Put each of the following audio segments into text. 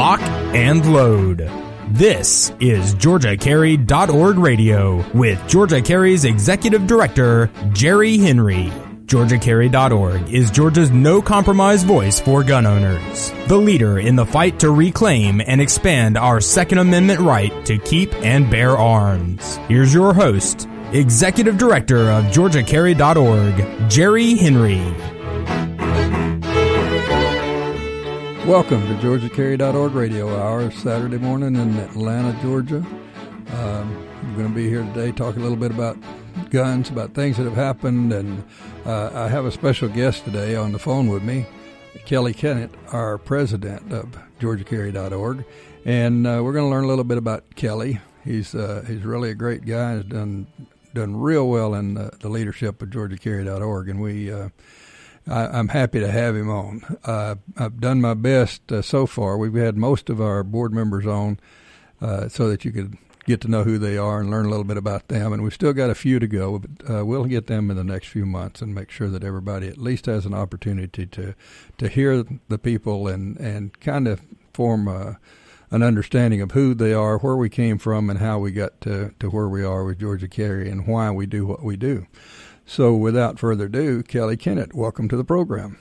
Lock and Load. This is GeorgiaCarry.org Radio with Georgia Carry's Executive Director, Jerry Henry. GeorgiaCarry.org is Georgia's no compromise voice for gun owners. The leader in the fight to reclaim and expand our Second Amendment right to keep and bear arms. Here's your host, Executive Director of GeorgiaCarry.org, Jerry Henry. Welcome to GeorgiaCarry.org Radio Hour, Saturday morning in Atlanta, Georgia. Um, we're going to be here today talking a little bit about guns, about things that have happened, and uh, I have a special guest today on the phone with me, Kelley Kennett, our president of GeorgiaCarry.org, and uh, we're going to learn a little bit about Kelley. He's uh, he's really a great guy. He's done done real well in the, the leadership of GeorgiaCarry.org, and we uh, I, am happy to have him on. Uh, I've done my best uh, so far. We've had most of our board members on uh, so that you could get to know who they are and learn a little bit about them. And we've still got a few to go, but uh, we'll get them in the next few months and make sure that everybody at least has an opportunity to to hear the people and and kind of form a, an understanding of who they are, where we came from, and how we got to to where we are with Georgia Carry and why we do what we do. So, without further ado, Kelley Kennett, welcome to the program.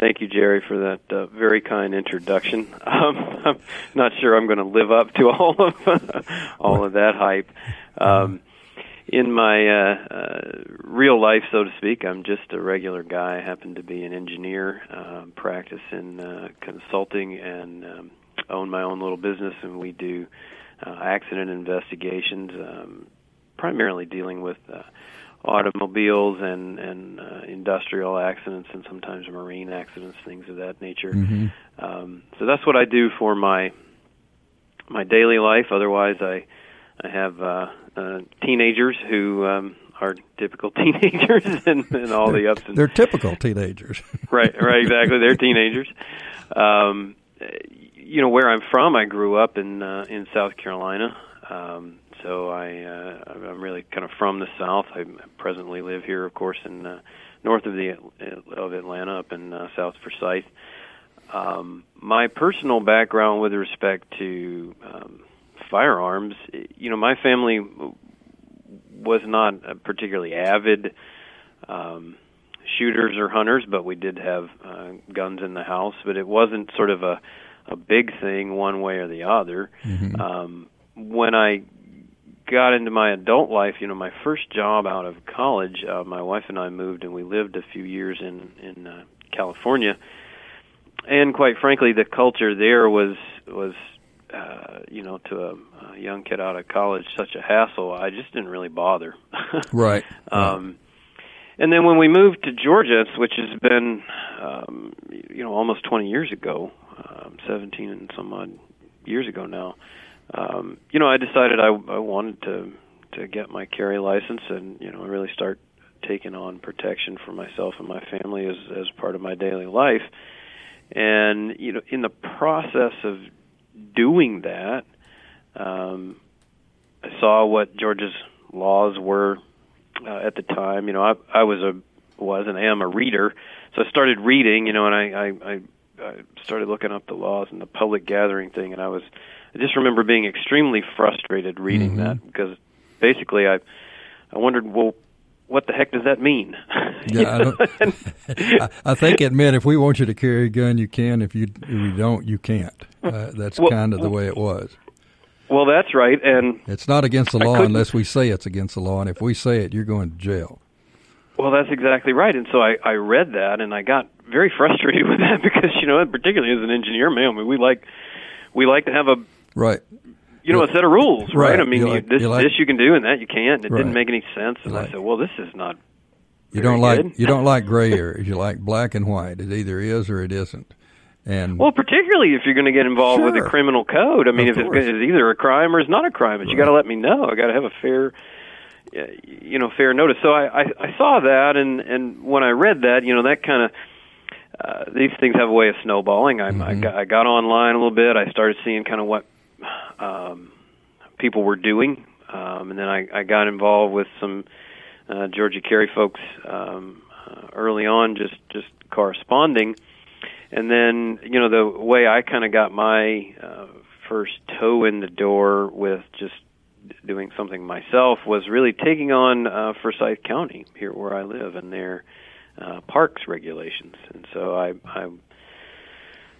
Thank you, Jerry, for that uh, very kind introduction. Um, I'm not sure I'm going to live up to all of all of that hype. Um, in my uh, uh, real life, so to speak, I'm just a regular guy. I happen to be an engineer, uh, practice in uh, consulting, and um, own my own little business. And we do uh, accident investigations, um, primarily dealing with uh, automobiles and and uh, industrial accidents and sometimes marine accidents, things of that nature. Mm-hmm. Um, so that's what I do for my my daily life. Otherwise, I I have uh, uh, teenagers who um, are typical teenagers and, and all the ups and they're typical teenagers. right, right, exactly. They're teenagers. Um, you know where I'm from. I grew up in uh, in South Carolina. Um, so I uh, I'm really kind of from the south. I presently live here, of course, in uh, north of the of Atlanta, up in uh, South Forsyth. Um, my personal background with respect to um, firearms, you know, my family was not particularly avid um, shooters or hunters, but we did have uh, guns in the house. But it wasn't sort of a a big thing one way or the other. Mm-hmm. Um, when I got into my adult life, you know, my first job out of college, uh, my wife and I moved and we lived a few years in in uh, California. And quite frankly, the culture there was was uh, you know, to a, a young kid out of college, such a hassle. I just didn't really bother. right. Um, and then when we moved to Georgia, which has been, um, you know, almost 20 years ago, um, 17 and some odd years ago now, um, you know, I decided I, I wanted to to get my carry license and you know really start taking on protection for myself and my family as as part of my daily life. And you know, in the process of doing that, um, I saw what Georgia's laws were uh, at the time. You know, I I was a was and am a reader, so I started reading. You know, and I I, I, I started looking up the laws and the public gathering thing, and I was I just remember being extremely frustrated reading mm-hmm. that because basically I I wondered well what the heck does that mean? Yeah, I, I, I, think it meant if we want you to carry a gun, you can. If you if you don't, you can't. Uh, that's well, kind of the way it was. Well, that's right, and it's not against the law unless we say it's against the law, and if we say it, you're going to jail. Well, that's exactly right, and so I, I read that, and I got very frustrated with that because you know, particularly as an engineer, man, I mean, we like we like to have a Right. You know, a set of rules, right? right. I mean, you this you like, this you can do and that you can't. It right. didn't make any sense, and I said, "Well, this is not." You don't like good. you don't like gray areas. You like black and white. It either is or it isn't. And well, particularly if you're going to get involved sure. with a criminal code. I mean, of if it's, it's either a crime or it's not a crime, but you got to let me know. I got to have a fair, you know, fair notice. So I, I I saw that, and and when I read that, you know, that kind of. Uh, these things have a way of snowballing. I, mm-hmm. I, got, I got online a little bit. I started seeing kind of what um, people were doing, um, and then I, I got involved with some uh, Georgia Carry folks um, uh, early on, just just corresponding, and then you know the way I kind of got my uh, first toe in the door with just doing something myself was really taking on uh, Forsyth County here where I live and their uh, parks regulations, and so I. I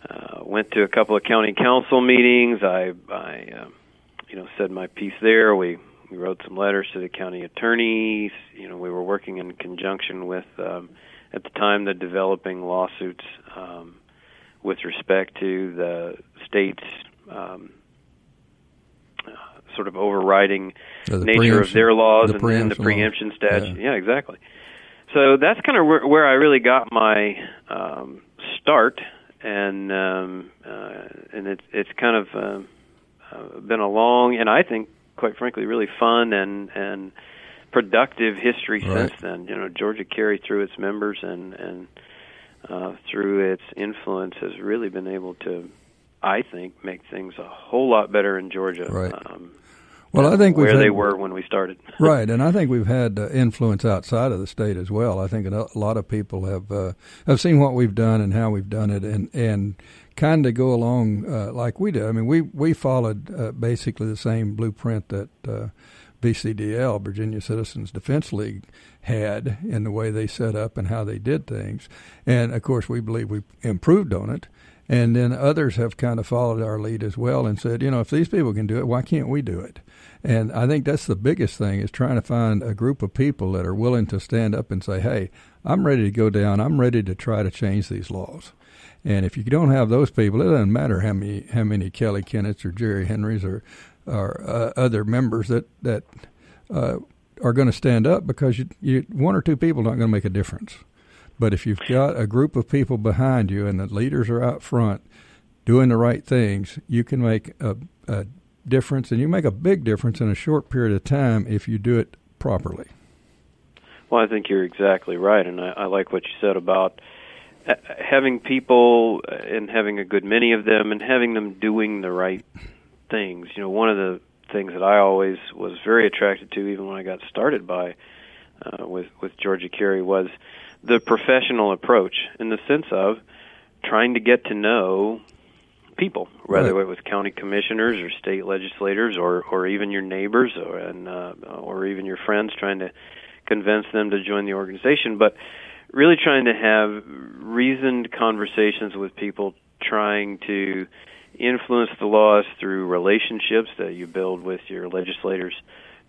uh, went to a couple of county council meetings. I, I, uh, you know, said my piece there. We we wrote some letters to the county attorneys. You know, we were working in conjunction with, um, at the time, the developing lawsuits um, with respect to the state's um, uh, sort of overriding the nature of their laws the and, and the preemption statute. Yeah. Yeah, exactly. So that's kind of where, where I really got my um, start, and um, uh, and it's it's kind of um, uh, been a long and I think, quite frankly, really fun and and productive history Right. since then. You know, Georgia Carry through its members and and uh, through its influence has really been able to, I think, make things a whole lot better in Georgia. Right. Um, Well, I think where had- they were when we started. right, and I think we've had uh, influence outside of the state as well. I think a lot of people have uh, have seen what we've done and how we've done it, and and kind of go along uh, like we did. I mean, we we followed uh, basically the same blueprint that uh, VCDL, Virginia Citizens Defense League, had in the way they set up and how they did things, and of course, we believe we improved on it. And then others have kind of followed our lead as well and said, you know, if these people can do it, why can't we do it? And I think that's the biggest thing is trying to find a group of people that are willing to stand up and say, hey, I'm ready to go down. I'm ready to try to change these laws. And if you don't have those people, it doesn't matter how many how many Kelley Kennetts or Jerry Henrys or or uh, other members that that uh, are going to stand up because you, you one or two people are not going to make a difference. But if you've got a group of people behind you and the leaders are out front doing the right things, you can make a, a difference, and you make a big difference in a short period of time if you do it properly. Well, I think you're exactly right, and I, I like what you said about uh, having people uh, and having a good many of them, and having them doing the right things. You know, one of the things that I always was very attracted to, even when I got started by uh, with with Georgia Carry, was the professional approach in the sense of trying to get to know people, whether Right. it was county commissioners or state legislators or or even your neighbors or and uh, or even your friends, trying to convince them to join the organization, but really trying to have reasoned conversations with people, trying to influence the laws through relationships that you build with your legislators,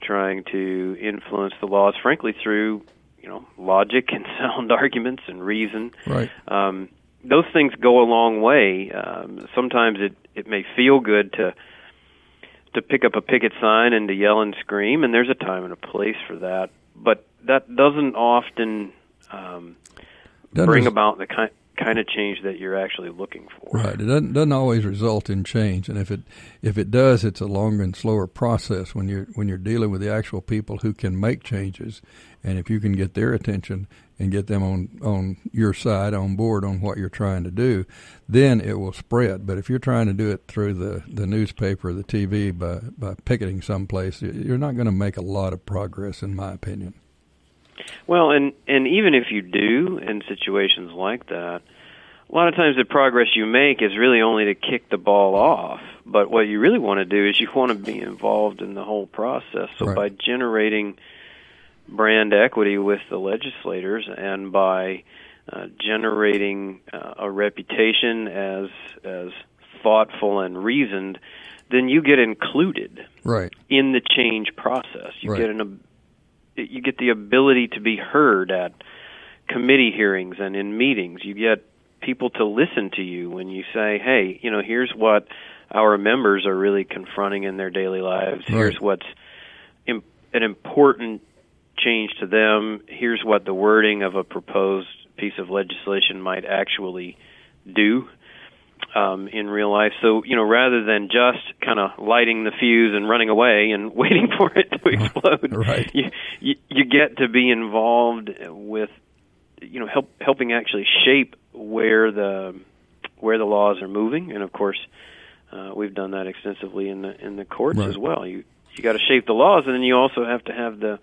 trying to influence the laws, frankly, through you know logic and sound arguments and reason Right. um, those things go a long way. Um, sometimes it it may feel good to to pick up a picket sign and to yell and scream, and there's a time and a place for that. But that doesn't often um, Doesn't bring about the kind kind of change that you're actually looking for. Right. It doesn't doesn't always result in change, and if it if it does, it's a longer and slower process when you're when you're dealing with the actual people who can make changes, and if you can get their attention and get them on on your side on board on what you're trying to do, then it will spread. But if you're trying to do it through the the newspaper, the TV, by by picketing someplace, you're not going to make a lot of progress, in my opinion. Well, and and even if you do in situations like that, a lot of times the progress you make is really only to kick the ball off. But what you really want to do is you want to be involved in the whole process. So Right. by generating brand equity with the legislators and by uh, generating uh, a reputation as as thoughtful and reasoned, then you get included Right. in the change process. You Right. get an you get the ability to be heard at committee hearings and in meetings. You get people to listen to you when you say, "Hey, you know, here's what our members are really confronting in their daily lives. Right. Here's what's Im- an important change to them. Here's what the wording of a proposed piece of legislation might actually do." Um, in real life. So you know, rather than just kind of lighting the fuse and running away and waiting for it to explode, Right. you, you you get to be involved with you know help helping actually shape where the where the laws are moving, and of course, uh, we've done that extensively in the in the courts Right. as well. You you got to shape the laws, and then you also have to have the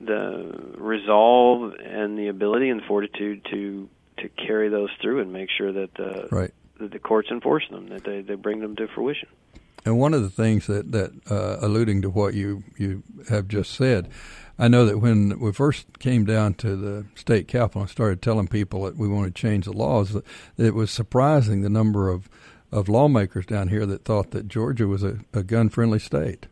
the resolve and the ability and fortitude to to carry those through and make sure that the right. That the courts enforce them, that they they bring them to fruition. And one of the things that that uh, alluding to what you you have just said, I know that when we first came down to the state capitol and started telling people that we want to change the laws, that it was surprising the number of of lawmakers down here that thought that Georgia was a, a gun friendly state.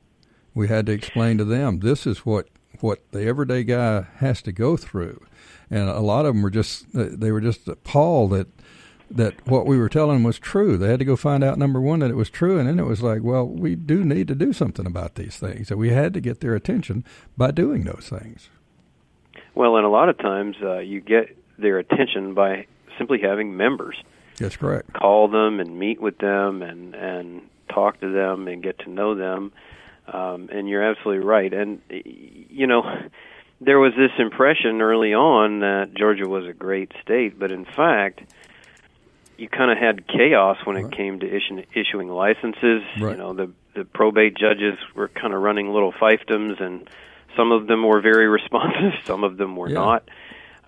We had to explain to them this is what what the everyday guy has to go through, and a lot of them were just they were just appalled that that what we were telling them was true. They had to go find out number one that it was true, and then it was like, well, we do need to do something about these things. So we had to get their attention by doing those things. Well, and a lot of times uh, you get their attention by simply having members. That's correct. Call them and meet with them and and talk to them and get to know them. Um, and you're absolutely right. And you know, there was this impression early on that Georgia was a great state, but in fact, you kind of had chaos when it right. came to issue, issuing licenses. Right. You know, the the probate judges were kind of running little fiefdoms, and some of them were very responsive, some of them were yeah. not.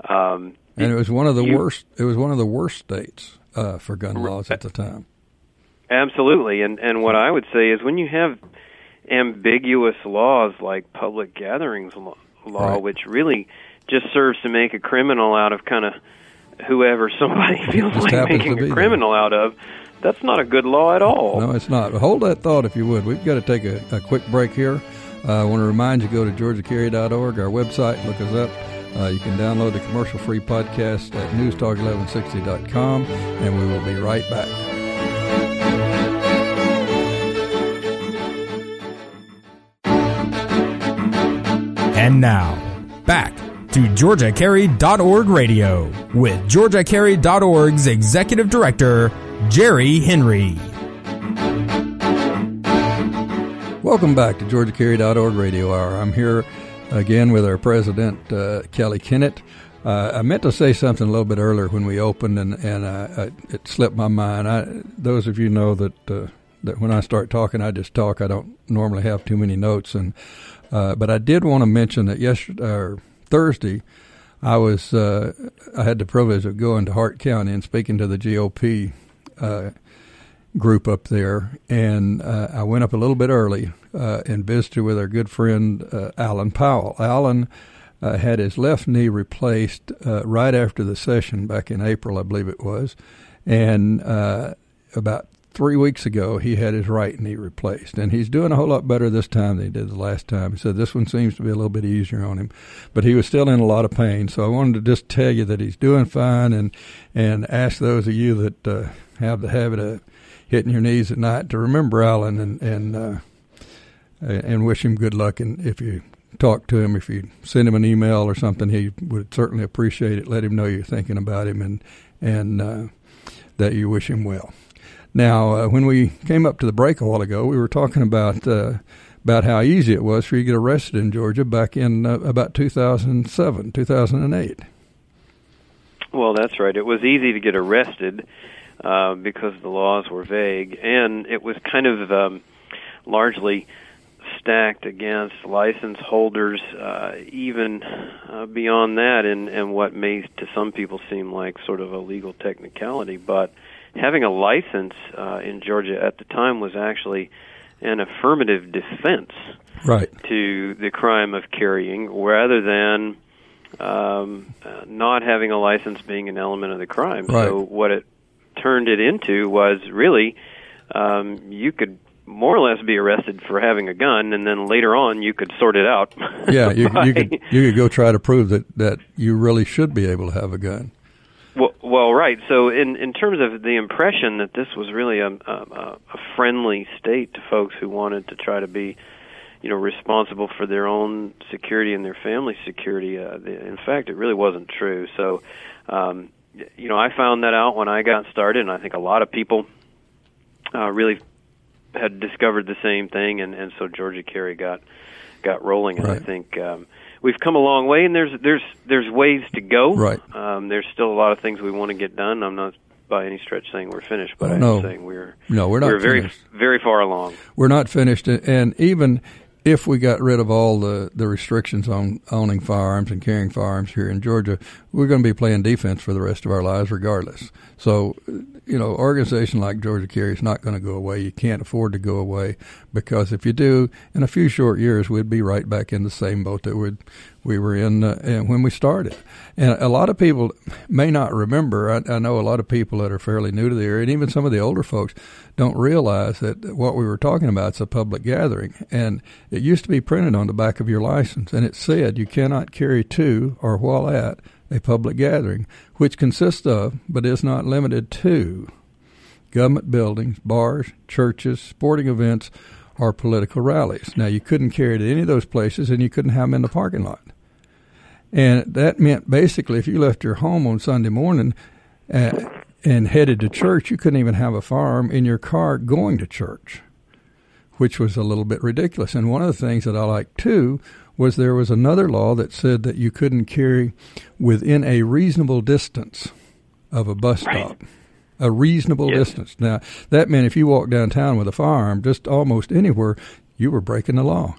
Um, and it was one of the you, worst. It was one of the worst states uh, for gun laws at the time. Absolutely, and and what I would say is when you have ambiguous laws like public gatherings law, right. which really just serves to make a criminal out of kind of whoever somebody feels Just like making a criminal there. out of. That's not a good law at all. No, it's not. Hold that thought if you would. We've got to take a, a quick break here. Uh, I want to remind you go to georgiacarry.org, our website, look us up. Uh, you can download the commercial free podcast at newstalk1160.com, and we will be right back. And now, back to GeorgiaCarry.org radio with GeorgiaCarry.org's Executive Director, Jerry Henry. Welcome back to GeorgiaCarry.org radio hour. I'm here again with our president, uh, Kelley Kennett. Uh, I meant to say something a little bit earlier when we opened, and, and I, it slipped my mind. I, those of you know that uh, that when I start talking, I just talk. I don't normally have too many notes, and uh, but I did want to mention that yesterday or Thursday, I was uh, I had the privilege of going to Hart County and speaking to the GOP uh, group up there, and uh, I went up a little bit early uh, and visited with our good friend uh, Alan Powell. Alan uh, had his left knee replaced uh, right after the session back in April, I believe it was, and uh, about three weeks ago he had his right knee replaced, and he's doing a whole lot better this time than he did the last time. He said this one seems to be a little bit easier on him, but he was still in a lot of pain. So I wanted to just tell you that he's doing fine, and and ask those of you that uh, have the habit of hitting your knees at night to remember Alan and and uh, and wish him good luck. And if you talk to him, if you send him an email or something, he would certainly appreciate it. Let him know you're thinking about him and and uh, that you wish him well. Now, uh, when we came up to the break a while ago, we were talking about uh, about how easy it was for you to get arrested in Georgia back in uh, about 2007, 2008. Well, that's right. It was easy to get arrested uh, because the laws were vague, and it was kind of um, largely stacked against license holders, uh, even uh, beyond that, and, and what may to some people seem like sort of a legal technicality. But having a license uh, in Georgia at the time was actually an affirmative defense right. to the crime of carrying, rather than um, uh, not having a license being an element of the crime. Right. So what it turned it into was really um, you could more or less be arrested for having a gun, and then later on you could sort it out. Yeah, you, by, you could you could go try to prove that that you really should be able to have a gun. Well, right. So, in in terms of the impression that this was really a, a, a friendly state to folks who wanted to try to be, you know, responsible for their own security and their family security, uh, the, in fact, it really wasn't true. So, um, you know, I found that out when I got started, and I think a lot of people uh, really had discovered the same thing, and, and so Georgia Carry got got rolling, and Right. I think. Um, We've come a long way, and there's there's there's ways to go. Right. Um, there's still a lot of things we want to get done. I'm not by any stretch saying we're finished, but Oh, I'm saying we're No, we're not we're very finished. very far along. We're not finished, and even if we got rid of all the, the restrictions on owning firearms and carrying firearms here in Georgia, we're going to be playing defense for the rest of our lives, regardless. So, you know, organization like Georgia Carry is not going to go away. You can't afford to go away because if you do, in a few short years, we'd be right back in the same boat that we'd, we were in uh, when we started. And a lot of people may not remember. I, I know a lot of people that are fairly new to the area, and even some of the older folks don't realize that what we were talking about is a public gathering. And it used to be printed on the back of your license, and it said you cannot carry to or while at a public gathering, which consists of, but is not limited to, government buildings, bars, churches, sporting events, or political rallies. Now, you couldn't carry to any of those places, and you couldn't have them in the parking lot. And that meant basically if you left your home on Sunday morning, uh, and headed to church, you couldn't even have a firearm in your car going to church, which was a little bit ridiculous. And one of the things that I liked too was there was another law that said that you couldn't carry within a reasonable distance of a bus stop. Right. A reasonable yes. distance. Now, that meant if you walked downtown with a firearm just almost anywhere, you were breaking the law.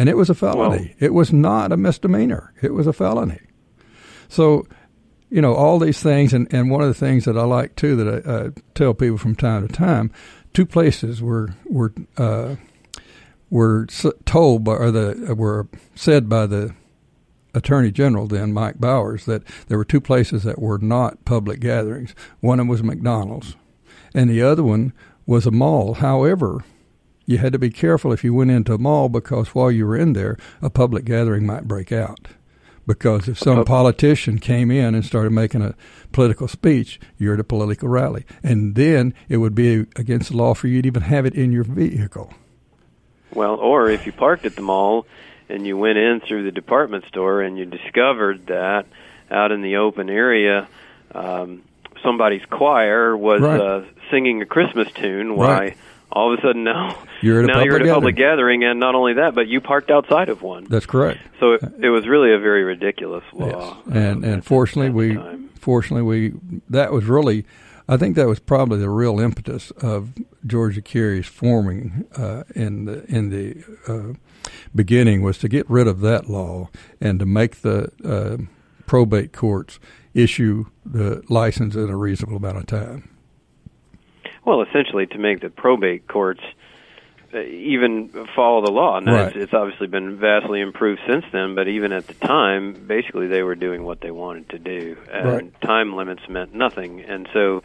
And it was a felony. It was not a misdemeanor. It was a felony. So you know, all these things. And, and one of the things that I like too that I, I tell people from time to time, two places were were uh, were told by or the were said by the Attorney General then Mike Bowers that there were two places that were not public gatherings. One of them was McDonald's, and the other one was a mall. However, you had to be careful if you went into a mall because while you were in there, a public gathering might break out because if some politician came in and started making a political speech, you're at a political rally, and then it would be against the law for you to even have it in your vehicle. Well, or if you parked at the mall and you went in through the department store and you discovered that out in the open area, um, somebody's choir was right. uh, singing a Christmas tune. Why? Right all of a sudden now you're at now you're at a public gathering, and not only that, but you parked outside of one. That's correct. So it, it was really a very ridiculous law. Yes. And and fortunately we time. fortunately we that was really I think that was probably the real impetus of Georgia Carry's forming uh, in the in the uh, beginning was to get rid of that law and to make the uh, probate courts issue the license in a reasonable amount of time. Well, essentially, to make the probate courts uh, even follow the law. Now, right. it's, it's obviously been vastly improved since then, but even at the time, basically they were doing what they wanted to do, and right. time limits meant nothing. And so,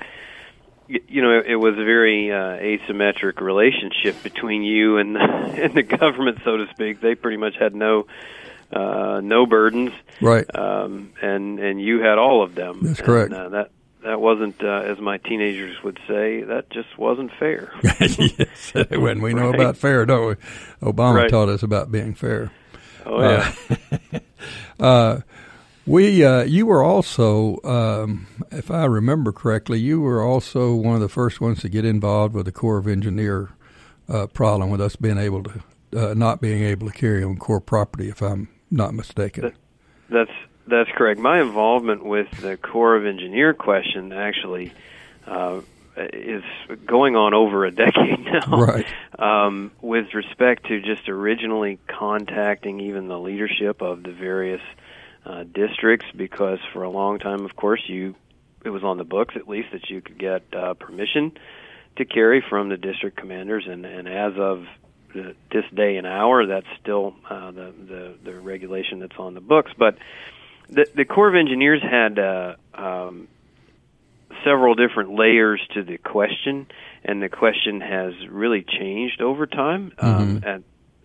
you know, it, it was a very uh, asymmetric relationship between you and the, and the government, so to speak. They pretty much had no uh, no burdens, right? Um, and and you had all of them. That's and, correct. Uh, that that wasn't, uh, as my teenagers would say, that just wasn't fair. yes, when we know right. about fair, don't we? Obama right. taught us about being fair. Oh yeah. Uh, uh, we, uh, you were also, um, if I remember correctly, you were also one of the first ones to get involved with the Corps of Engineer uh, problem with us being able to, uh, not being able to carry on Corps property, if I'm not mistaken. That, that's that's correct. My involvement with the Corps of Engineer question actually uh, is going on over a decade now. Right. Um, with respect to just originally contacting even the leadership of the various uh, districts, because for a long time, of course, you it was on the books at least that you could get uh, permission to carry from the district commanders, and, and as of the, this day and hour, that's still uh, the, the the regulation that's on the books. But the, the Corps of Engineers had uh, um, several different layers to the question, and the question has really changed over time. Um, mm-hmm. at,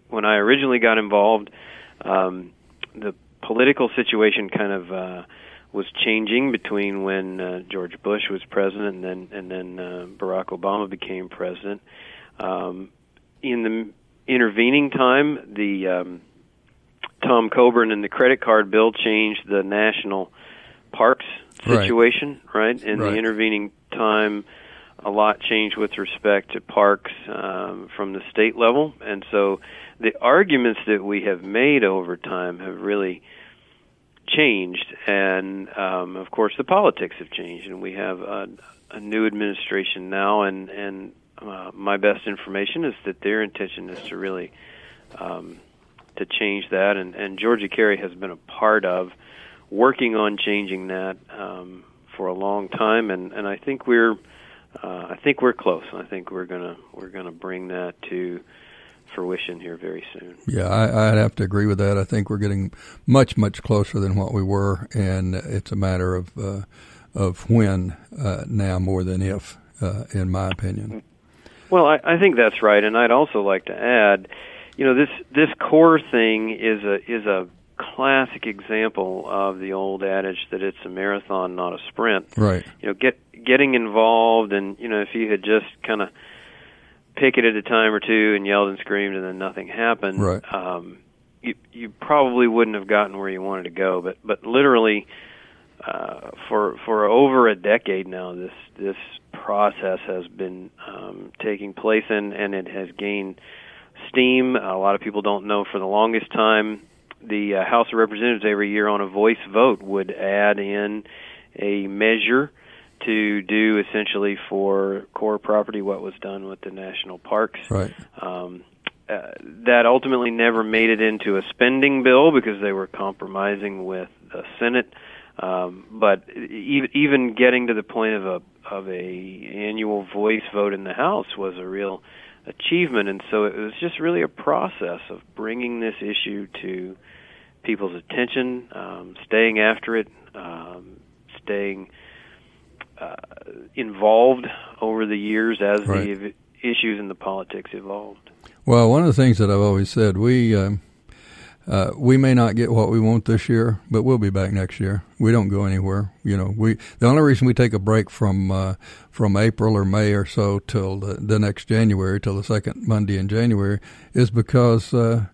when I originally got involved, um, the political situation kind of uh, was changing between when uh, George Bush was president and then and then uh, Barack Obama became president. Um, in the intervening time, the um, Tom Coburn and the credit card bill changed the national parks situation, right? right? In right. the intervening time, a lot changed with respect to parks um, from the state level, and so the arguments that we have made over time have really changed, and um, of course the politics have changed, and we have a, a new administration now, and and uh, my best information is that their intention is to really um, to change that, and, and Georgia Carry has been a part of working on changing that um, for a long time, and, and I think we're uh, I think we're close. I think we're gonna we're gonna bring that to fruition here very soon. Yeah, I, I'd have to agree with that. I think we're getting much much closer than what we were, and it's a matter of uh, of when uh, now more than if, uh, in my opinion. Well, I, I think that's right, and I'd also like to add, you know, this this Corps thing is a is a classic example of the old adage that it's a marathon, not a sprint. Right. You know, get getting involved, and you know, if you had just kind of picketed a time or two and yelled and screamed, and then nothing happened, right. um, you you probably wouldn't have gotten where you wanted to go. But but literally, uh, for for over a decade now, this this process has been um, taking place, and and it has gained steam. A lot of people don't know for the longest time the uh, House of Representatives every year on a voice vote would add in a measure to do essentially for Corps property what was done with the national parks. Right. Um, uh, that ultimately never made it into a spending bill because they were compromising with the Senate. Um, but even, even getting to the point of a of a annual voice vote in the House was a real achievement, and so it was just really a process of bringing this issue to people's attention, um, staying after it, um, staying uh, involved over the years as right. the issues in the politics evolved. Well, one of the things that I've always said, we uh, uh, we may not get what we want this year, but we'll be back next year. We don't go anywhere. You know, we the only reason we take a break from uh, from April or May or so till the, the next January, till the second Monday in January, is because uh,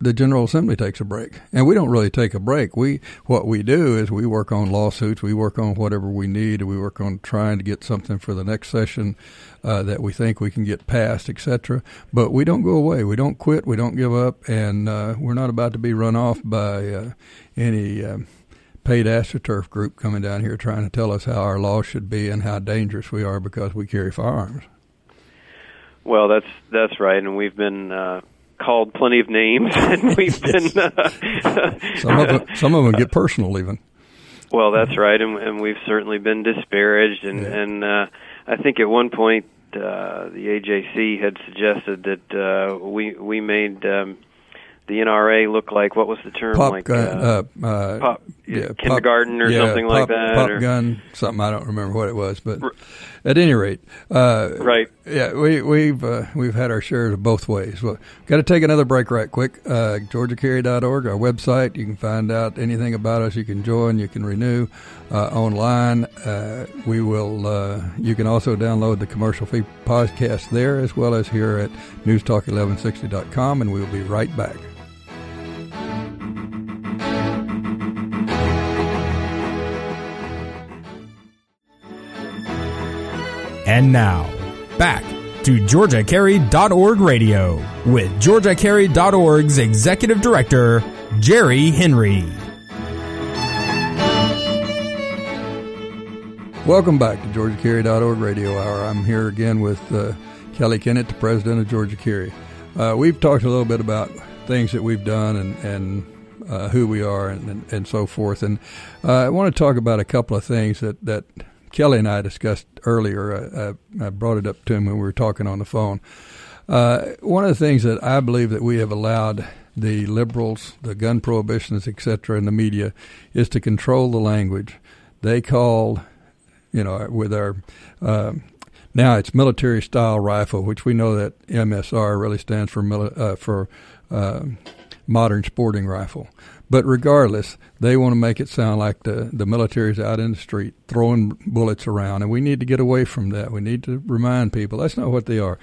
the General Assembly takes a break, and we don't really take a break. We what we do is we work on lawsuits, we work on whatever we need, we work on trying to get something for the next session uh, that we think we can get passed, etc. But we don't go away. We don't quit. We don't give up, and uh, we're not about to be run off by uh, any. Uh, paid astroturf group coming down here trying to tell us how our laws should be and how dangerous we are because we carry firearms. Well, that's that's right, and we've been uh, called plenty of names, and we've been uh, some of them, some of them get personal even. Well, that's right, and, and we've certainly been disparaged, and Yeah. and uh, I think at one point uh, the AJC had suggested that uh, we we made um, the NRA look like what was the term Pop like gun, uh, uh, uh, pop, yeah, pop- kindergarten or yeah, something pop, like that, Pop or, gun, something I don't remember what it was, but at any rate, uh, right. Yeah, we, we've uh, we've had our shares of both ways. Well, got to take another break right quick. Uh, GeorgiaCarry.org, our website. You can find out anything about us. You can join. You can renew uh, online. Uh, we will. Uh, you can also download the commercial free podcast there, as well as here at NewsTalk1160.com. And we will be right back. And now, back to GeorgiaCarry.org radio with GeorgiaCarry.org's Executive Director, Jerry Henry. Welcome back to GeorgiaCarry.org Radio Hour. I'm here again with uh, Kelley Kennett, the president of Georgia Carry. Uh, we've talked a little bit about things that we've done and, and uh, who we are and, and, and so forth. And uh, I want to talk about a couple of things that, that Kelley and I discussed earlier. I, I, I brought it up to him when we were talking on the phone. Uh, one of the things that I believe that we have allowed the liberals, the gun prohibitionists, et cetera, in the media is to control the language. They called you know, with our uh, now it's military style rifle, which we know that MSR really stands for mili- uh, for uh, modern sporting rifle. But regardless, they want to make it sound like the the military's out in the street throwing bullets around, and we need to get away from that. We need to remind people that's not what they are.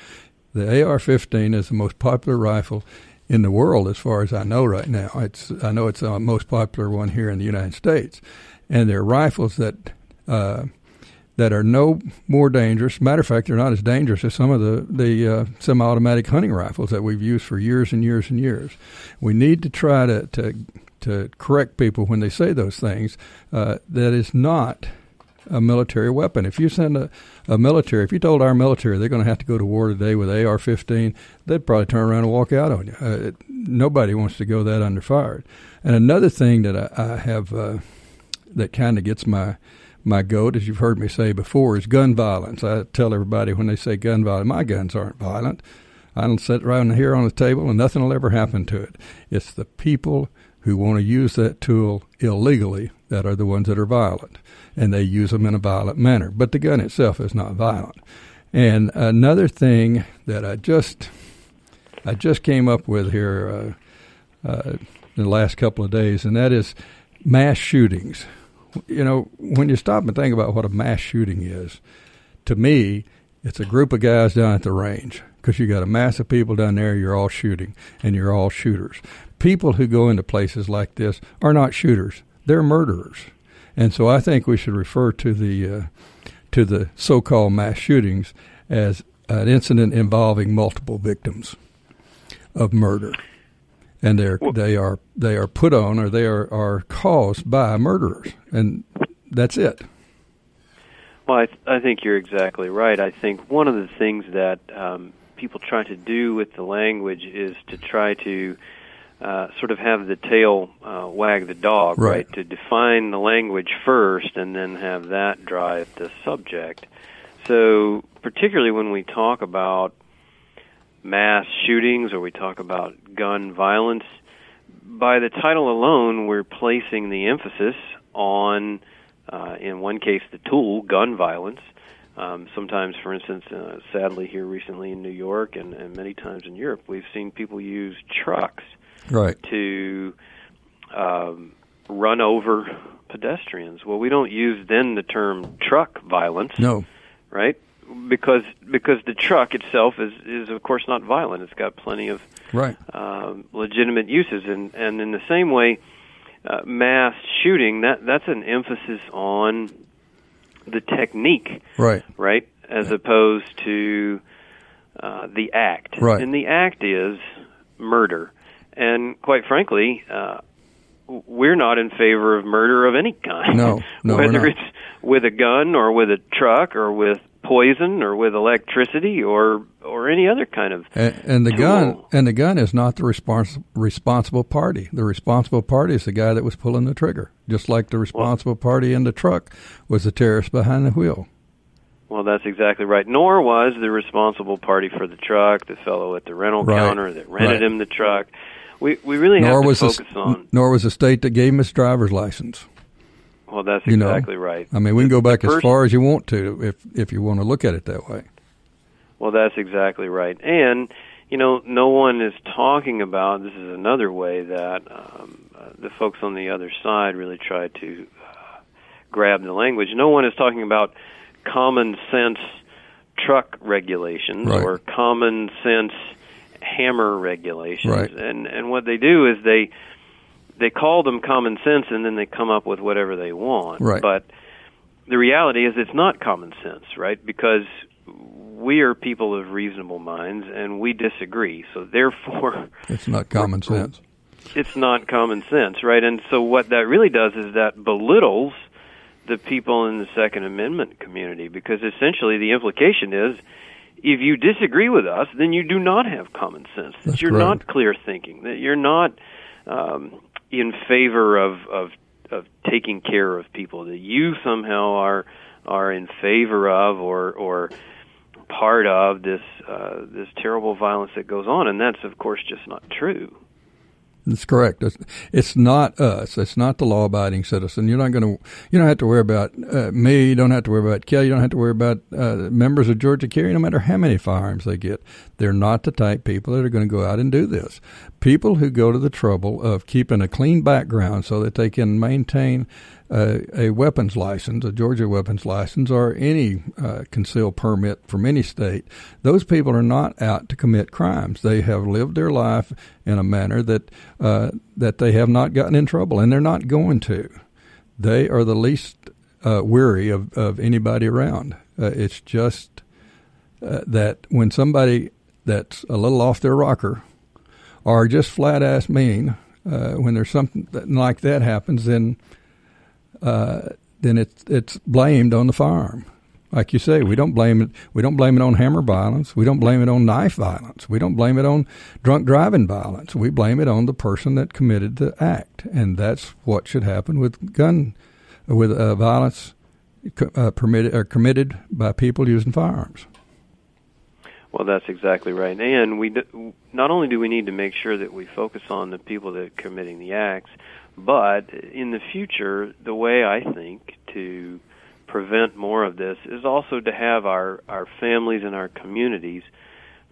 The AR-15 is the most popular rifle in the world, as far as I know right now. It's I know it's the most popular one here in the United States, and they're rifles that. Uh, that are no more dangerous. Matter of fact, they're not as dangerous as some of the the uh, semi-automatic hunting rifles that we've used for years and years and years. We need to try to to, to correct people when they say those things. Uh, that is not a military weapon. If you send a, a military, if you told our military they're going to have to go to war today with AR-15, they'd probably turn around and walk out on you. Uh, it, nobody wants to go that under fire. And another thing that I, I have uh, that kind of gets my my goat, as you've heard me say before, is gun violence. I tell everybody when they say gun violence, my guns aren't violent. I don't sit around here on the table and nothing will ever happen to it. It's the people who want to use that tool illegally that are the ones that are violent, and they use them in a violent manner. But the gun itself is not violent. And another thing that I just I just came up with here uh, uh, in the last couple of days, and that is mass shootings you know, when you stop and think about what a mass shooting is, to me, it's a group of guys down at the range because you got a mass of people down there. You're all shooting, and you're all shooters. People who go into places like this are not shooters; they're murderers. And so I think we should refer to the uh, to the so-called mass shootings as an incident involving multiple victims of murder and they're well, they are they are put on or they are, are caused by murderers, and that's it. Well, I, th- I think you're exactly right. I think one of the things that um, people try to do with the language is to try to uh, sort of have the tail uh, wag the dog, right. right? To define the language first and then have that drive the subject. So, particularly when we talk about mass shootings or we talk about gun violence, by the title alone, we're placing the emphasis on, uh, in one case, the tool, gun violence. Um, sometimes, for instance, uh, sadly here recently in New York and, and many times in Europe, we've seen people use trucks right. to um, run over pedestrians. Well, we don't use then the term truck violence. No. Right? Because because the truck itself is is of course not violent. It's got plenty of right. um, legitimate uses, and and in the same way, uh, mass shooting that that's an emphasis on the technique, right, right, as opposed to uh, the act, right, and the act is murder, and quite frankly. Uh, we're not in favor of murder of any kind. No, no, whether it's with a gun or with a truck or with poison or with electricity or or any other kind of and, and the tool. gun and the gun is not the respons- responsible party. The responsible party is the guy that was pulling the trigger, just like the responsible well, party in the truck was the terrorist behind the wheel. Well, that's exactly right. Nor was the responsible party for the truck the fellow at the rental right. counter that rented right. him the truck. We we really nor have to was focus the, on. Nor was the state that gave him his driver's license. Well, that's you exactly know? right. I mean, we can go back as far as you want to, if if you want to look at it that way. Well, that's exactly right. And you know, no one is talking about. This is another way that um, uh, the folks on the other side really try to uh, grab the language. No one is talking about common sense truck regulations right. or common sense hammer regulations. Right. And and what they do is they they call them common sense and then they come up with whatever they want. Right. But the reality is it's not common sense, right? Because we are people of reasonable minds and we disagree. So therefore it's not common sense. It's not common sense, right? And so what that really does is that belittles the people in the Second Amendment community because essentially the implication is if you disagree with us, then you do not have common sense. That you're correct. not clear thinking. That you're not um, in favor of, of of taking care of people. That you somehow are are in favor of or or part of this uh, this terrible violence that goes on, and that's of course just not true. That's correct. It's, it's not us. It's not the law-abiding citizen. You're not going to. You don't have to worry about uh, me. You don't have to worry about Kelley. You don't have to worry about uh, members of Georgia Carry. No matter how many firearms they get, they're not the type people that are going to go out and do this. People who go to the trouble of keeping a clean background so that they can maintain a weapons license, a Georgia weapons license, or any uh, concealed permit from any state, those people are not out to commit crimes. They have lived their life in a manner that uh, that they have not gotten in trouble, and they're not going to. They are the least uh, weary of, of anybody around. Uh, it's just uh, that when somebody that's a little off their rocker, or just flat ass mean, when there's something like that happens, then uh, then it's it's blamed on the firearm. Like you say, we don't blame it. We don't blame it on hammer violence. We don't blame it on knife violence. We don't blame it on drunk driving violence. We blame it on the person that committed the act, and that's what should happen with gun, with uh, violence uh, permitted or committed by people using firearms. Well, that's exactly right. And we do, not only do we need to make sure that we focus on the people that are committing the acts, but in the future, the way I think to prevent more of this is also to have our our families and our communities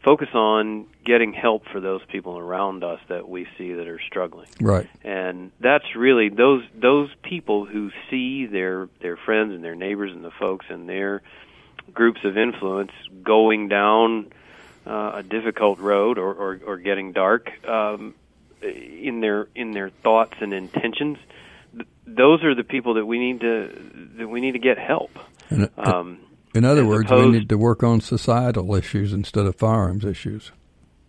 focus on getting help for those people around us that we see that are struggling. Right. And that's really those those people who see their their friends and their neighbors and the folks in their groups of influence going down uh, a difficult road or, or, or getting dark um, in their in their thoughts and intentions. Th- those are the people that we need to that we need to get help. And, um, in other words, opposed, we need to work on societal issues instead of firearms issues.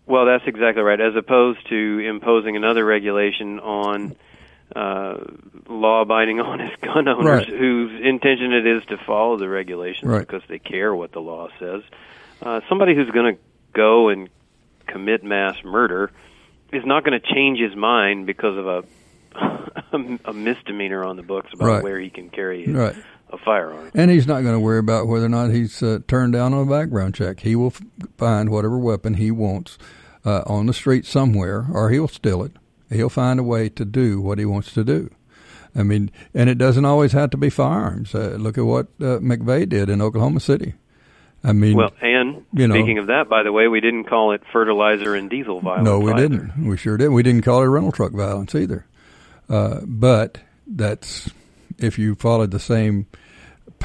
Well, that's exactly right. As opposed to imposing another regulation on uh, law-abiding, honest gun owners right. whose intention it is to follow the regulations right. because they care what the law says. Uh, somebody who's going to go and commit mass murder is not going to change his mind because of a a misdemeanor on the books about right. where he can carry right. a firearm. And he's not going to worry about whether or not he's uh, turned down on a background check. He will f- find whatever weapon he wants uh, on the street somewhere, or he'll steal it He'll find a way to do what he wants to do. I mean, and it doesn't always have to be firearms. Uh, look at what uh, McVeigh did in Oklahoma City. I mean, well, and you know, speaking of that, by the way, we didn't call it fertilizer and diesel violence. No, we either. didn't. We sure did. We didn't call it rental truck violence either. Uh, but that's if you followed the same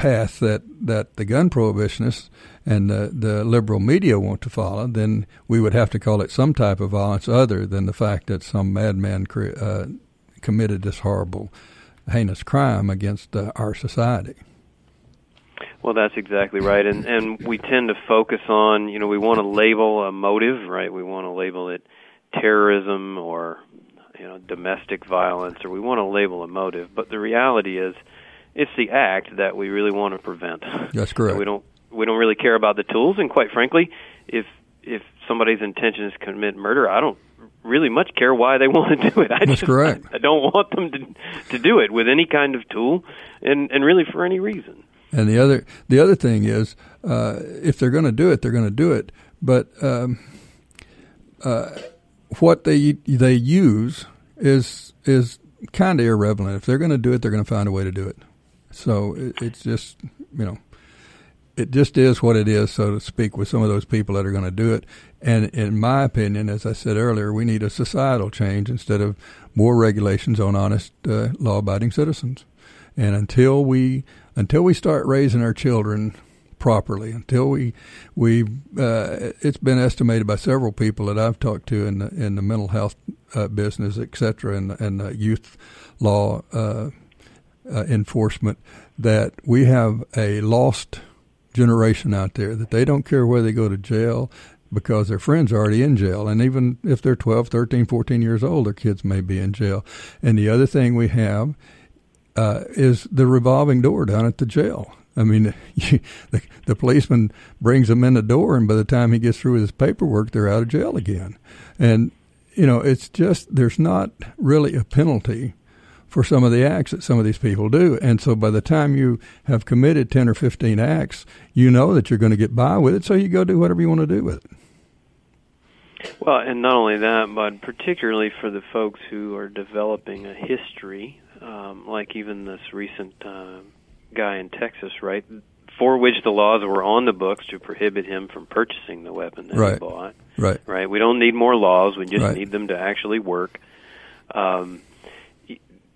path that, that the gun prohibitionists and the, the liberal media want to follow, then we would have to call it some type of violence other than the fact that some madman cre- uh, committed this horrible, heinous crime against uh, our society. Well, that's exactly right, and and we tend to focus on you know we want to label a motive, right? We want to label it terrorism or you know domestic violence, or we want to label a motive. But the reality is, it's the act that we really want to prevent. That's correct. we don't we don't really care about the tools, and quite frankly, if if somebody's intention is to commit murder, I don't really much care why they want to do it. I That's just, correct. I, I don't want them to to do it with any kind of tool, and and really for any reason. And the other the other thing is, uh, if they're going to do it, they're going to do it. But um, uh, what they they use is is kind of irrelevant. If they're going to do it, they're going to find a way to do it. So it, it's just you know it just is what it is, so to speak, with some of those people that are going to do it. And in my opinion, as I said earlier, we need a societal change instead of more regulations on honest, uh, law-abiding citizens. And until we until we start raising our children properly, until we we uh, it's been estimated by several people that I've talked to in the in the mental health uh, business, et cetera, and and youth law uh, enforcement that we have a lost generation out there that they don't care where they go to jail because their friends are already in jail. And even if they're 12, 13, 14 years old, their kids may be in jail. And the other thing we have uh, is the revolving door down at the jail. I mean, the, the policeman brings them in the door, and by the time he gets through with his paperwork, they're out of jail again. And, you know, it's just, there's not really a penalty for some of the acts that some of these people do. And so by the time you have committed 10 or 15 acts, you know that you're going to get by with it, so you go do whatever you want to do with it. Well, and not only that, but particularly for the folks who are developing a history, um, like even this recent uh, guy in Texas, right, for which the laws were on the books to prohibit him from purchasing the weapon that right. he bought. Right. Right. We don't need more laws. We just right. need them to actually work. Um,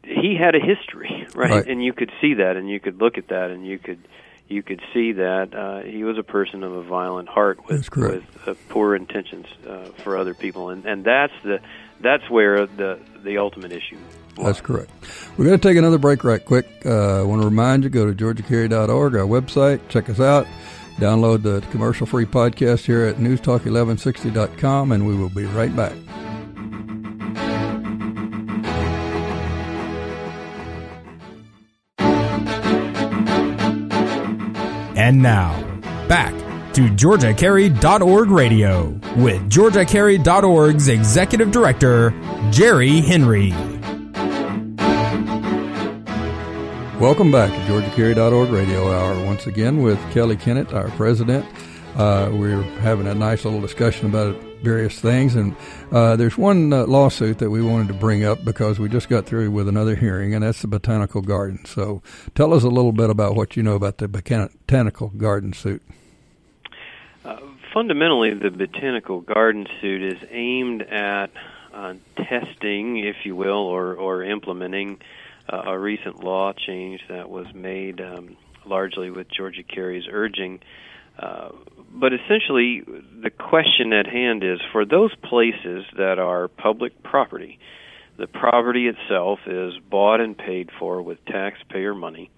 he had a history, right? right? And you could see that, and you could look at that, and you could you could see that uh, he was a person of a violent heart with with uh, poor intentions uh, for other people, and and that's the that's where the the ultimate issue. Lies. That's correct. We're going to take another break right quick. Uh, I want to remind you go to georgiacarry.org, our website. Check us out. Download the commercial free podcast here at newstalk1160.com, and we will be right back. And now, back to GeorgiaCarry.org radio with GeorgiaCarry.org's Executive Director, Jerry Henry. Welcome back to GeorgiaCarry.org radio hour. Once again with Kelley Kennett, our president. Uh, we're having a nice little discussion about various things, and uh, there's one uh, lawsuit that we wanted to bring up because we just got through with another hearing, and that's the Botanical Garden. So tell us a little bit about what you know about the Botanical Garden suit. Uh, fundamentally, the Botanical Garden suit is aimed at uh, testing, if you will, or, or implementing uh, a recent law change that was made um, largely with Georgia Carry's urging uh, but essentially, the question at hand is for those places that are public property, the property itself is bought and paid for with taxpayer money.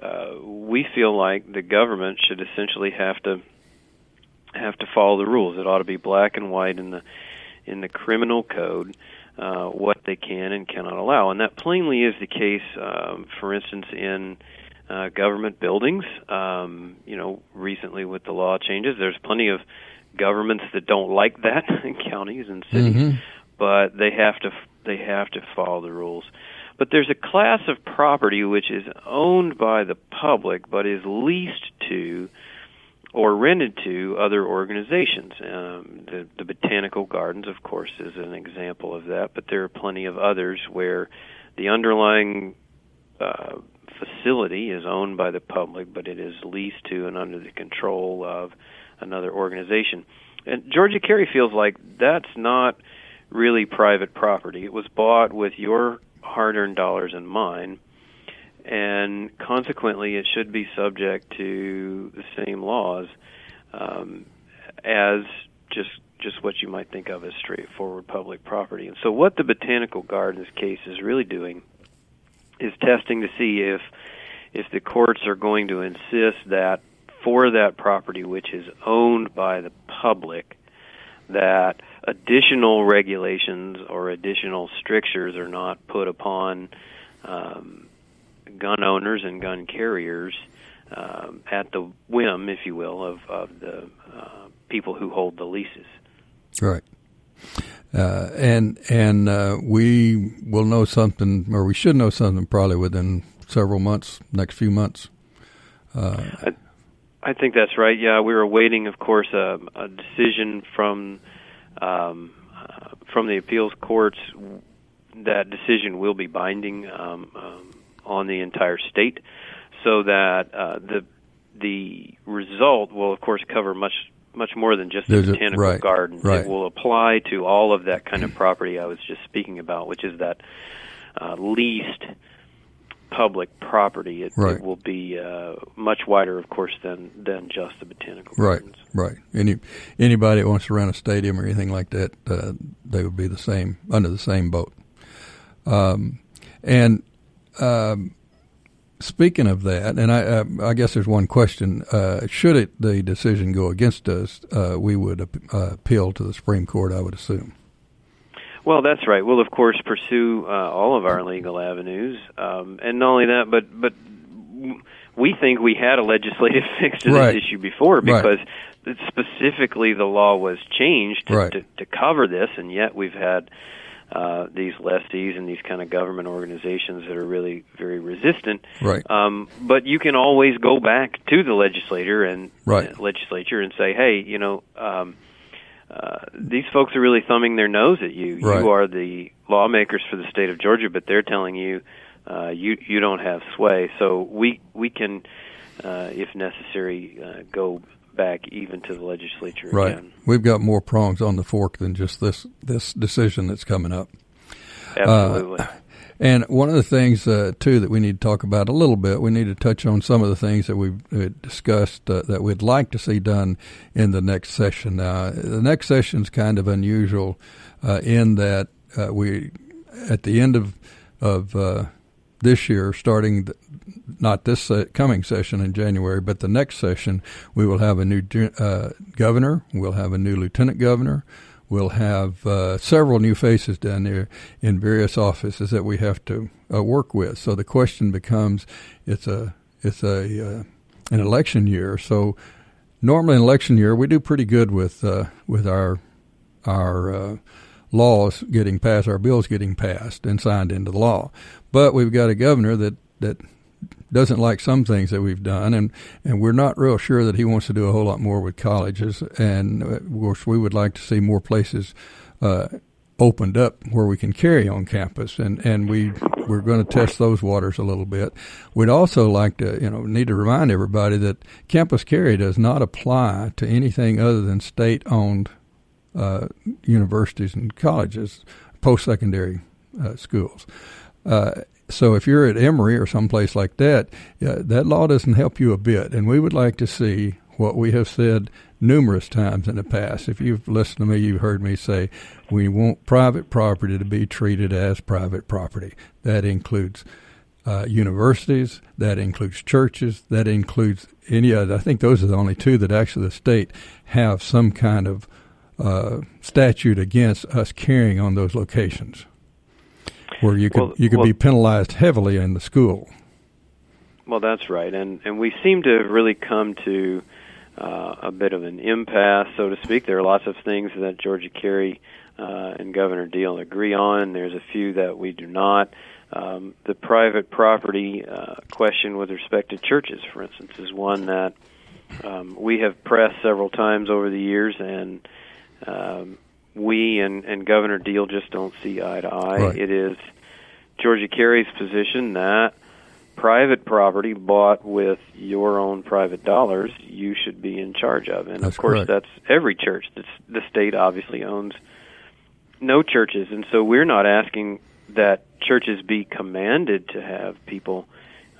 Uh, we feel like the government should essentially have to have to follow the rules. It ought to be black and white in the in the criminal code uh, what they can and cannot allow, and that plainly is the case. Um, for instance, in uh, government buildings. Um, you know, recently with the law changes, there's plenty of governments that don't like that in counties and cities, mm-hmm. but they have to they have to follow the rules. But there's a class of property which is owned by the public but is leased to or rented to other organizations. Um, the, the botanical gardens, of course, is an example of that, but there are plenty of others where the underlying uh, facility is owned by the public, but it is leased to and under the control of another organization. And Georgia Carry feels like that's not really private property. It was bought with your hard earned dollars and mine, and consequently, it should be subject to the same laws um, as just just what you might think of as straightforward public property. And so, what the Botanical Gardens case is really doing is testing to see if if the courts are going to insist that for that property which is owned by the public that additional regulations or additional strictures are not put upon um, gun owners and gun carriers um, at the whim, if you will, of, of the uh, people who hold the leases. Right. Uh, and and uh, we will know something, or we should know something, probably within several months, next few months. Uh, I, I, think that's right. Yeah, we were waiting, of course, a, a decision from um, uh, from the appeals courts. That decision will be binding um, um, on the entire state, so that uh, the the result will, of course, cover much much more than just There's the botanical right, garden. Right. It will apply to all of that kind of property I was just speaking about, which is that uh, leased public property. It, right. it will be uh, much wider, of course, than than just the botanical gardens. Right. right. Any anybody that wants to run a stadium or anything like that, uh, they would be the same under the same boat. Um, and um, Speaking of that, and I, uh, I guess there's one question: uh, Should it the decision go against us, uh, we would uh, appeal to the Supreme Court. I would assume. Well, that's right. We'll of course pursue uh, all of our legal avenues, um, and not only that, but but we think we had a legislative fix to right. this issue before because right. specifically the law was changed to, right. to, to cover this, and yet we've had uh, these lessees and these kind of government organizations that are really very resistant. Right. Um, but you can always go back to the legislator and right. uh, legislature and say, hey, you know, um, uh, these folks are really thumbing their nose at you. Right. You are the lawmakers for the state of Georgia, but they're telling you uh, you you don't have sway. So we we can, uh, if necessary, uh, go back even to the legislature right. again. We've got more prongs on the fork than just this this decision that's coming up. Absolutely. Uh, and one of the things uh, too that we need to talk about a little bit, we need to touch on some of the things that we've uh, discussed uh, that we'd like to see done in the next session. Now, the next session is kind of unusual uh, in that uh, we, at the end of of this year, starting not this uh, coming session in January, but the next session, we will have a new uh, governor, we'll have a new lieutenant governor, we'll have uh, several new faces down there in various offices that we have to uh, work with. So the question becomes, it's a it's a uh, an election year. So normally in election year we do pretty good with uh, with our our uh, laws getting passed, our bills getting passed and signed into the law. But we've got a governor that that doesn't like some things that we've done, and and we're not real sure that he wants to do a whole lot more with colleges. And of course, we would like to see more places. Uh, opened up where we can carry on campus and and we we're going to test those waters a little bit we'd also like to you know need to remind everybody that campus carry does not apply to anything other than state owned uh, universities and colleges, post secondary uh, schools. Uh, so if you're at Emory or someplace like that, that law doesn't help you a bit. And we would like to see what we have said numerous times in the past. If you've listened to me, you've heard me say we want private property to be treated as private property. That includes uh, universities, that includes churches, that includes any other. I think those are the only two that actually the state have some kind of uh, statute against us carrying on those locations, where you could well, you could well, be penalized heavily in the school. Well, that's right, and and we seem to have really come to uh, a bit of an impasse, so to speak. There are lots of things that Georgia Carry uh, and Governor Deal agree on. There's a few that we do not. Um, the private property uh, question with respect to churches, for instance, is one that um, we have pressed several times over the years, and um, we and, and Governor Deal just don't see eye to eye. Right. It is Georgia Carry's position that private property bought with your own private dollars you should be in charge of. And that's of course, correct. that's every church. That's, the state obviously owns no churches. And so we're not asking that churches be commanded to have people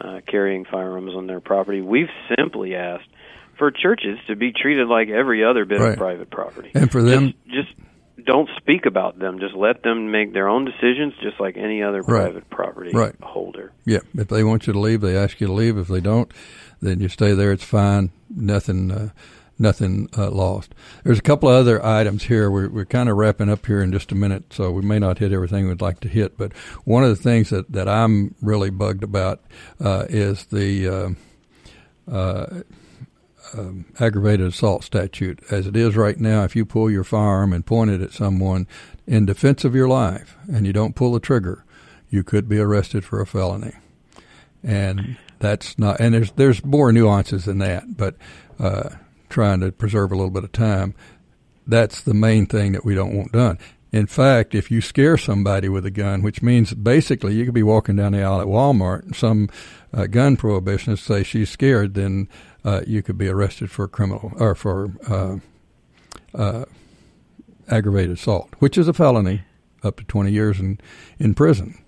uh, carrying firearms on their property. We've simply asked for churches to be treated like every other bit right. of private property. And for them, just, just, don't speak about them. Just let them make their own decisions, just like any other right. private property right. holder. Yeah, if they want you to leave, they ask you to leave. If they don't, then you stay there. It's fine. Nothing. Uh, nothing uh, lost. There's a couple of other items here. We're, we're kind of wrapping up here in just a minute, so we may not hit everything we'd like to hit. But one of the things that, that I'm really bugged about uh, is the uh, uh um, aggravated assault statute. As it is right now, if you pull your firearm and point it at someone in defense of your life and you don't pull the trigger, you could be arrested for a felony. And that's not, and there's there's more nuances than that, but uh, trying to preserve a little bit of time, that's the main thing that we don't want done. In fact, if you scare somebody with a gun, which means basically you could be walking down the aisle at Walmart and some uh, gun prohibitionist say she's scared, then uh, you could be arrested for criminal or for uh, uh, aggravated assault, which is a felony, up to 20 years in in prison.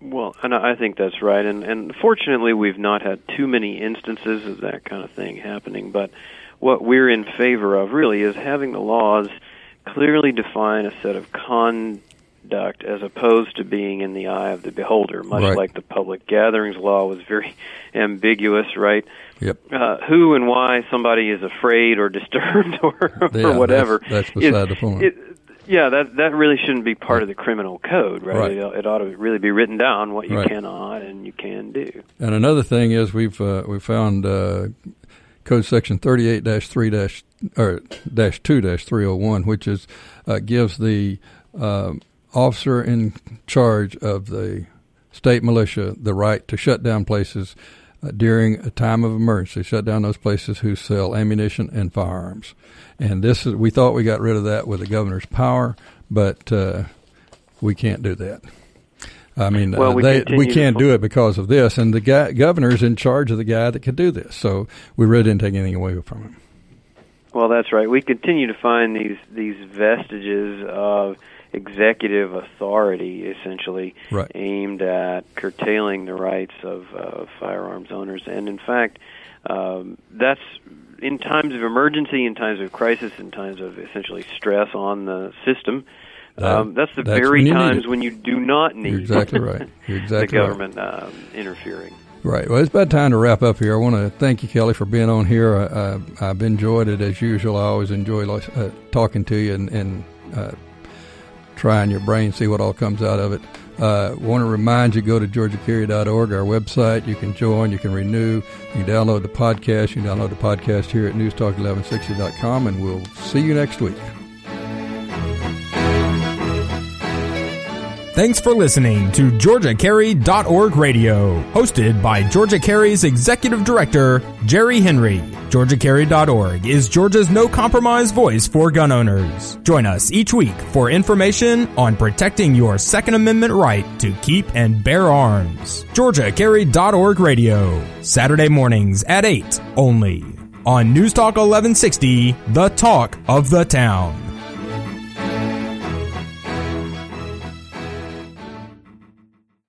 Well, and I think that's right, and and fortunately, we've not had too many instances of that kind of thing happening. But what we're in favor of really is having the laws clearly define a set of conduct as opposed to being in the eye of the beholder, much right. like the public gatherings law was very ambiguous, right? Yep. Uh, who and why somebody is afraid or disturbed or, yeah, or whatever. That's, that's beside it, the point. It, yeah, that that really shouldn't be part of the criminal code, right? right. It, it, ought to really be written down what you right. cannot and you can do. And another thing is we've uh, we found uh, code section thirty eight three or dash two dash three hundred one, which is uh, gives the uh, officer in charge of the state militia the right to shut down places uh, during a time of emergency, shut down those places who sell ammunition and firearms. And this is, we thought we got rid of that with the governor's power, but uh, we can't do that. I mean, well, uh, we, they, we can't do it because of this, and the guy, governor's in charge of the guy that could do this. So we really didn't take anything away from him. Well, that's right. We continue to find these these vestiges of executive authority, essentially right. aimed at curtailing the rights of uh, firearms owners. And in fact, um, that's in times of emergency, in times of crisis, in times of essentially stress on the system. Um, that's the that's very when times when you do not need You're exactly right. You're exactly the government right. um, interfering. Right. Well, it's about time to wrap up here. I want to thank you, Kelley, for being on here. I, have enjoyed it as usual. I always enjoy uh, talking to you and, and uh, trying your brain, see what all comes out of it. Uh, want to remind you, go to georgiacarry.org, our website. You can join, you can renew, you can download the podcast. You can download the podcast here at newstalk1160.com, and we'll see you next week. Thanks for listening to GeorgiaCarry.org Radio, hosted by Georgia Carry's Executive Director, Jerry Henry. GeorgiaCarry.org is Georgia's no compromise voice for gun owners. Join us each week for information on protecting your Second Amendment right to keep and bear arms. GeorgiaCarry.org Radio, Saturday mornings at 8 only on News Talk 1160, the talk of the town.